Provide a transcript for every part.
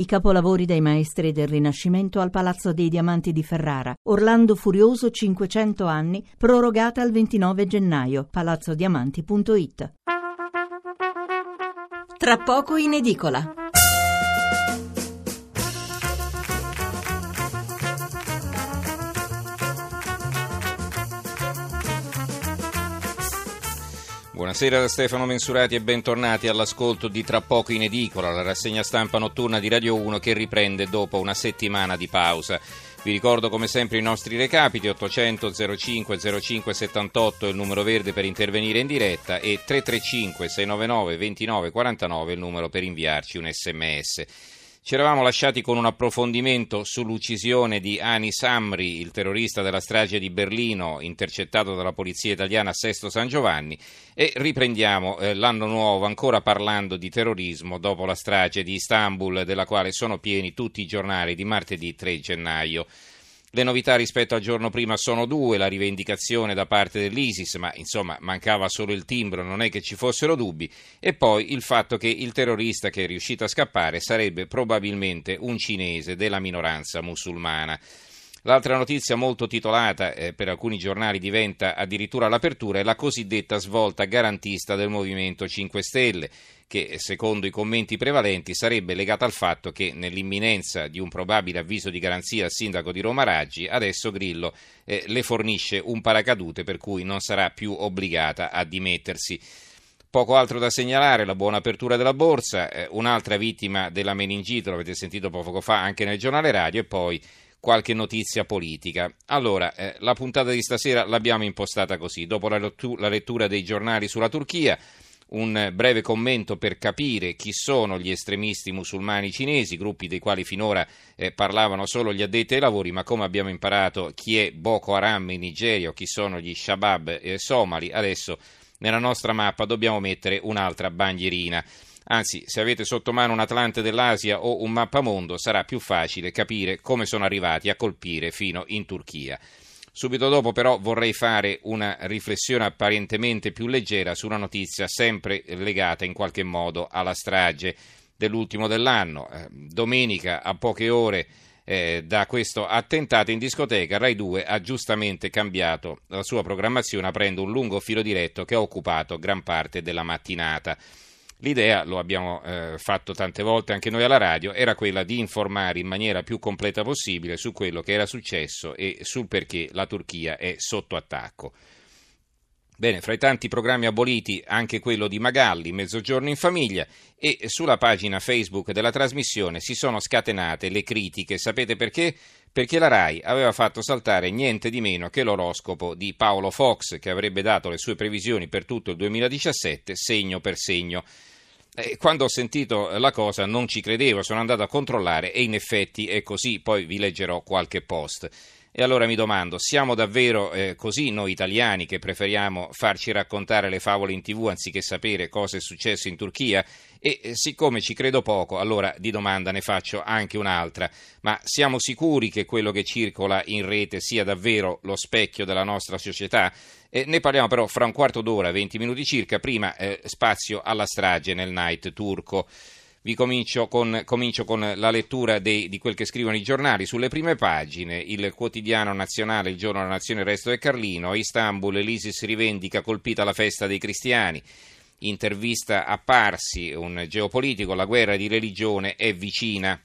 I capolavori dei maestri del Rinascimento al Palazzo dei Diamanti di Ferrara. Orlando Furioso 500 anni, prorogata al 29 gennaio. palazzodiamanti.it. Tra poco in edicola. Buonasera da Stefano Mensurati e bentornati all'ascolto di Tra poco in edicola, la rassegna stampa notturna di Radio 1 che riprende dopo una settimana di pausa. Vi ricordo come sempre i nostri recapiti 800 05 05 78 il numero verde per intervenire in diretta e 335 699 29 49 il numero per inviarci un sms. Ci eravamo lasciati con un approfondimento sull'uccisione di Anis Amri, il terrorista della strage di Berlino, intercettato dalla polizia italiana a Sesto San Giovanni, e riprendiamo eh, l'anno nuovo ancora parlando di terrorismo dopo la strage di Istanbul, della quale sono pieni tutti i giornali di martedì 3 gennaio. Le novità rispetto al giorno prima sono due, la rivendicazione da parte dell'ISIS, ma insomma mancava solo il timbro, non è che ci fossero dubbi, e poi il fatto che il terrorista che è riuscito a scappare sarebbe probabilmente un cinese della minoranza musulmana. L'altra notizia molto titolata, eh, per alcuni giornali diventa addirittura l'apertura, è la cosiddetta svolta garantista del Movimento 5 Stelle, che secondo i commenti prevalenti sarebbe legata al fatto che nell'imminenza di un probabile avviso di garanzia al sindaco di Roma Raggi, adesso Grillo eh, le fornisce un paracadute per cui non sarà più obbligata a dimettersi. Poco altro da segnalare, la buona apertura della borsa, eh, un'altra vittima della meningite, lo avete sentito poco fa anche nel giornale radio, e poi qualche notizia politica. Allora, eh, la puntata di stasera l'abbiamo impostata così, dopo la, lettu- la lettura dei giornali sulla Turchia, un breve commento per capire chi sono gli estremisti musulmani cinesi, gruppi dei quali finora eh, parlavano solo gli addetti ai lavori, ma come abbiamo imparato chi è Boko Haram in Nigeria o chi sono gli Shabab eh, somali, adesso nella nostra mappa dobbiamo mettere un'altra bandierina. Anzi, se avete sotto mano un Atlante dell'Asia o un mappamondo, sarà più facile capire come sono arrivati a colpire fino in Turchia. Subito dopo però vorrei fare una riflessione apparentemente più leggera su una notizia sempre legata in qualche modo alla strage dell'ultimo dell'anno. Eh, domenica, a poche ore eh, da questo attentato in discoteca, Rai 2 ha giustamente cambiato la sua programmazione aprendo un lungo filo diretto che ha occupato gran parte della mattinata. L'idea, lo abbiamo eh, fatto tante volte anche noi alla radio, era quella di informare in maniera più completa possibile su quello che era successo e sul perché la Turchia è sotto attacco. Bene, fra i tanti programmi aboliti anche quello di Magalli, Mezzogiorno in famiglia, e sulla pagina Facebook della trasmissione si sono scatenate le critiche. Sapete perché? Perché la RAI aveva fatto saltare niente di meno che l'oroscopo di Paolo Fox, che avrebbe dato le sue previsioni per tutto il 2017, segno per segno. E quando ho sentito la cosa non ci credevo, sono andato a controllare e in effetti è così, poi vi leggerò qualche post. E allora mi domando, siamo davvero eh, così noi italiani che preferiamo farci raccontare le favole in tv anziché sapere cosa è successo in Turchia? E eh, siccome ci credo poco, allora di domanda ne faccio anche un'altra. Ma siamo sicuri che quello che circola in rete sia davvero lo specchio della nostra società? Eh, ne parliamo però fra un quarto d'ora, 20 minuti circa, prima eh, spazio alla strage nel night turco. Vi comincio con, comincio con la lettura dei, di quel che scrivono i giornali. Sulle prime pagine, il quotidiano nazionale, il giorno della nazione, il resto del Carlino. A Istanbul l'ISIS rivendica colpita la festa dei cristiani. Intervista a Parsi, un geopolitico, la guerra di religione è vicina.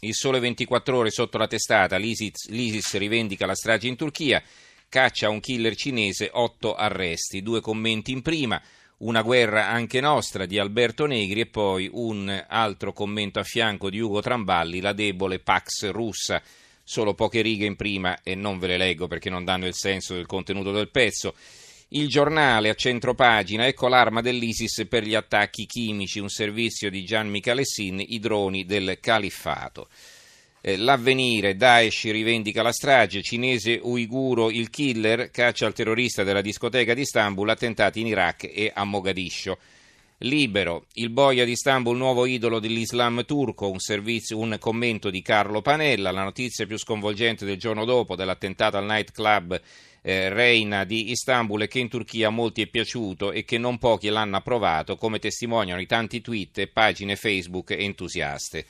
Il sole 24 ore sotto la testata, l'ISIS, l'ISIS rivendica la strage in Turchia, caccia un killer cinese, otto arresti. Due commenti in prima una guerra anche nostra di Alberto Negri e poi un altro commento a fianco di Ugo Tramballi, la debole Pax russa. Solo poche righe in prima e non ve le leggo perché non danno il senso del contenuto del pezzo. Il giornale a centropagina, ecco l'arma dell'ISIS per gli attacchi chimici, un servizio di Gian Michalessin, i droni del califfato. Eh, l'avvenire, Daesh rivendica la strage, cinese uiguro il killer, caccia al terrorista della discoteca di Istanbul, attentati in Iraq e a Mogadiscio. Libero, il boia di Istanbul, nuovo idolo dell'Islam turco, un, servizio, un commento di Carlo Panella, la notizia più sconvolgente del giorno dopo dell'attentato al nightclub eh, reina di Istanbul e che in Turchia a molti è piaciuto e che non pochi l'hanno approvato, come testimoniano i tanti tweet pagine Facebook entusiaste.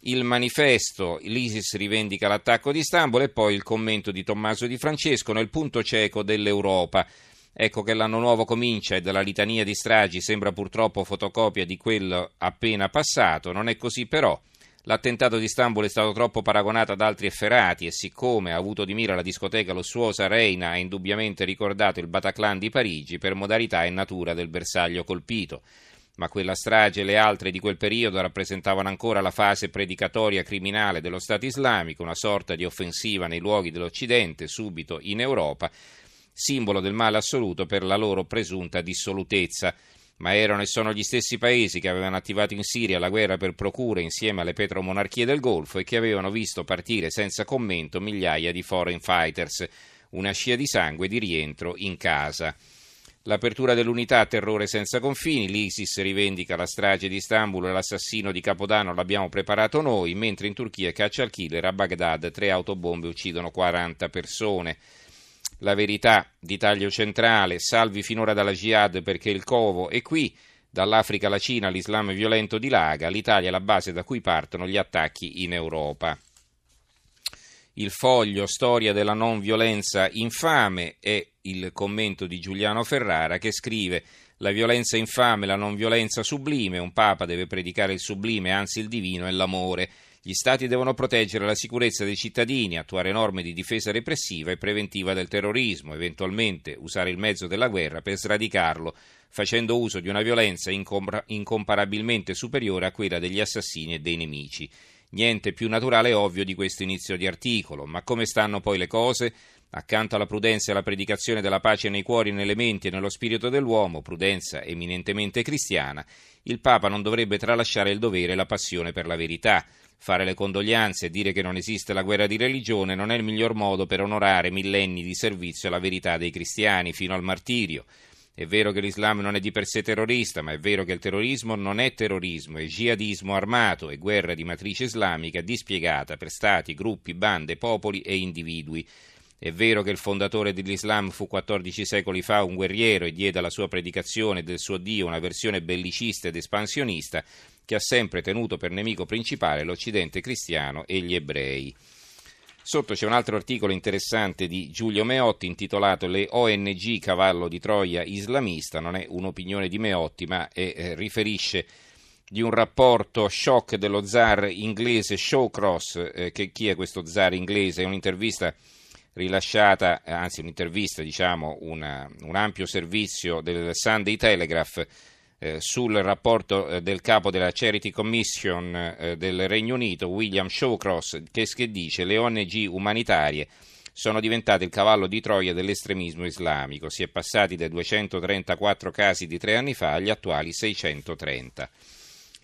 Il manifesto, l'ISIS rivendica l'attacco di Istanbul e poi il commento di Tommaso Di Francesco nel punto cieco dell'Europa. Ecco che l'anno nuovo comincia e dalla litania di stragi sembra purtroppo fotocopia di quello appena passato, non è così però. L'attentato di Istanbul è stato troppo paragonato ad altri efferati e siccome ha avuto di mira la discoteca lussuosa Reina ha indubbiamente ricordato il Bataclan di Parigi per modalità e natura del bersaglio colpito. Ma quella strage e le altre di quel periodo rappresentavano ancora la fase predicatoria criminale dello Stato islamico, una sorta di offensiva nei luoghi dell'Occidente, subito in Europa, simbolo del male assoluto per la loro presunta dissolutezza. Ma erano e sono gli stessi paesi che avevano attivato in Siria la guerra per procura insieme alle petromonarchie del Golfo e che avevano visto partire senza commento migliaia di foreign fighters, una scia di sangue di rientro in casa. L'apertura dell'unità terrore senza confini, l'ISIS rivendica la strage di Istanbul e l'assassino di Capodanno l'abbiamo preparato noi, mentre in Turchia caccia al killer a Baghdad tre autobombe uccidono 40 persone. La verità di taglio centrale, salvi finora dalla jihad perché il covo è qui, dall'Africa alla Cina l'Islam violento dilaga, l'Italia è la base da cui partono gli attacchi in Europa. Il foglio Storia della non violenza infame è il commento di Giuliano Ferrara che scrive la violenza infame, la non violenza sublime, un papa deve predicare il sublime, anzi il divino e l'amore. Gli Stati devono proteggere la sicurezza dei cittadini, attuare norme di difesa repressiva e preventiva del terrorismo, eventualmente usare il mezzo della guerra per sradicarlo, facendo uso di una violenza incomparabilmente superiore a quella degli assassini e dei nemici. Niente più naturale e ovvio di questo inizio di articolo, ma come stanno poi le cose? Accanto alla prudenza e alla predicazione della pace nei cuori, nelle menti e nello spirito dell'uomo, prudenza eminentemente cristiana, il Papa non dovrebbe tralasciare il dovere e la passione per la verità. Fare le condoglianze e dire che non esiste la guerra di religione non è il miglior modo per onorare millenni di servizio alla verità dei cristiani fino al martirio. È vero che l'Islam non è di per sé terrorista, ma è vero che il terrorismo non è terrorismo, è jihadismo armato, è guerra di matrice islamica dispiegata per stati, gruppi, bande, popoli e individui. È vero che il fondatore dell'Islam fu 14 secoli fa un guerriero e diede alla sua predicazione del suo Dio una versione bellicista ed espansionista, che ha sempre tenuto per nemico principale l'Occidente cristiano e gli ebrei. Sotto c'è un altro articolo interessante di Giulio Meotti intitolato Le ONG cavallo di Troia islamista, non è un'opinione di Meotti ma è, eh, riferisce di un rapporto shock dello zar inglese Shawcross, eh, che chi è questo zar inglese? È un'intervista rilasciata, anzi un'intervista, diciamo, una, un ampio servizio del Sunday Telegraph eh, sul rapporto eh, del capo della Charity Commission eh, del Regno Unito, William Shawcross, che, che dice le ONG umanitarie sono diventate il cavallo di Troia dell'estremismo islamico. Si è passati dai 234 casi di tre anni fa agli attuali 630.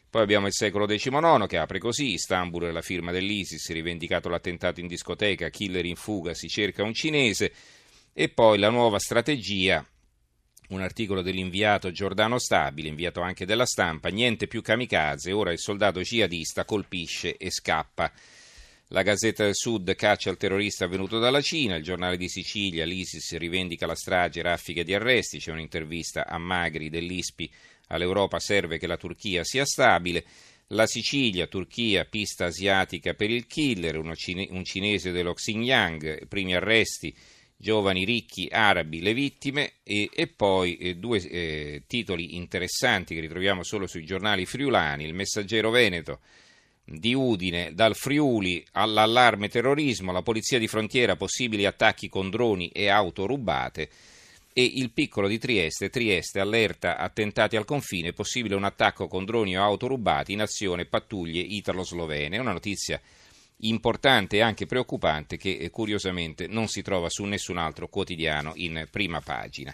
Poi abbiamo il secolo XIX che apre così, Istanbul è la firma dell'ISIS, rivendicato l'attentato in discoteca, killer in fuga, si cerca un cinese, e poi la nuova strategia un articolo dell'inviato Giordano Stabile, inviato anche della stampa, niente più kamikaze, ora il soldato jihadista colpisce e scappa. La Gazzetta del Sud caccia il terrorista venuto dalla Cina, il giornale di Sicilia, l'ISIS rivendica la strage, raffiche di arresti, c'è un'intervista a Magri dell'ISPI, all'Europa serve che la Turchia sia stabile. La Sicilia, Turchia, pista asiatica per il killer, cine, un cinese dello Xinjiang, primi arresti, giovani ricchi arabi le vittime e, e poi eh, due eh, titoli interessanti che ritroviamo solo sui giornali friulani, il Messaggero Veneto di Udine, dal Friuli all'allarme terrorismo, la polizia di frontiera, possibili attacchi con droni e auto rubate e il piccolo di Trieste, Trieste allerta attentati al confine, possibile un attacco con droni o auto rubati in azione pattuglie italo-slovene, una notizia importante e anche preoccupante che eh, curiosamente non si trova su nessun altro quotidiano in prima pagina.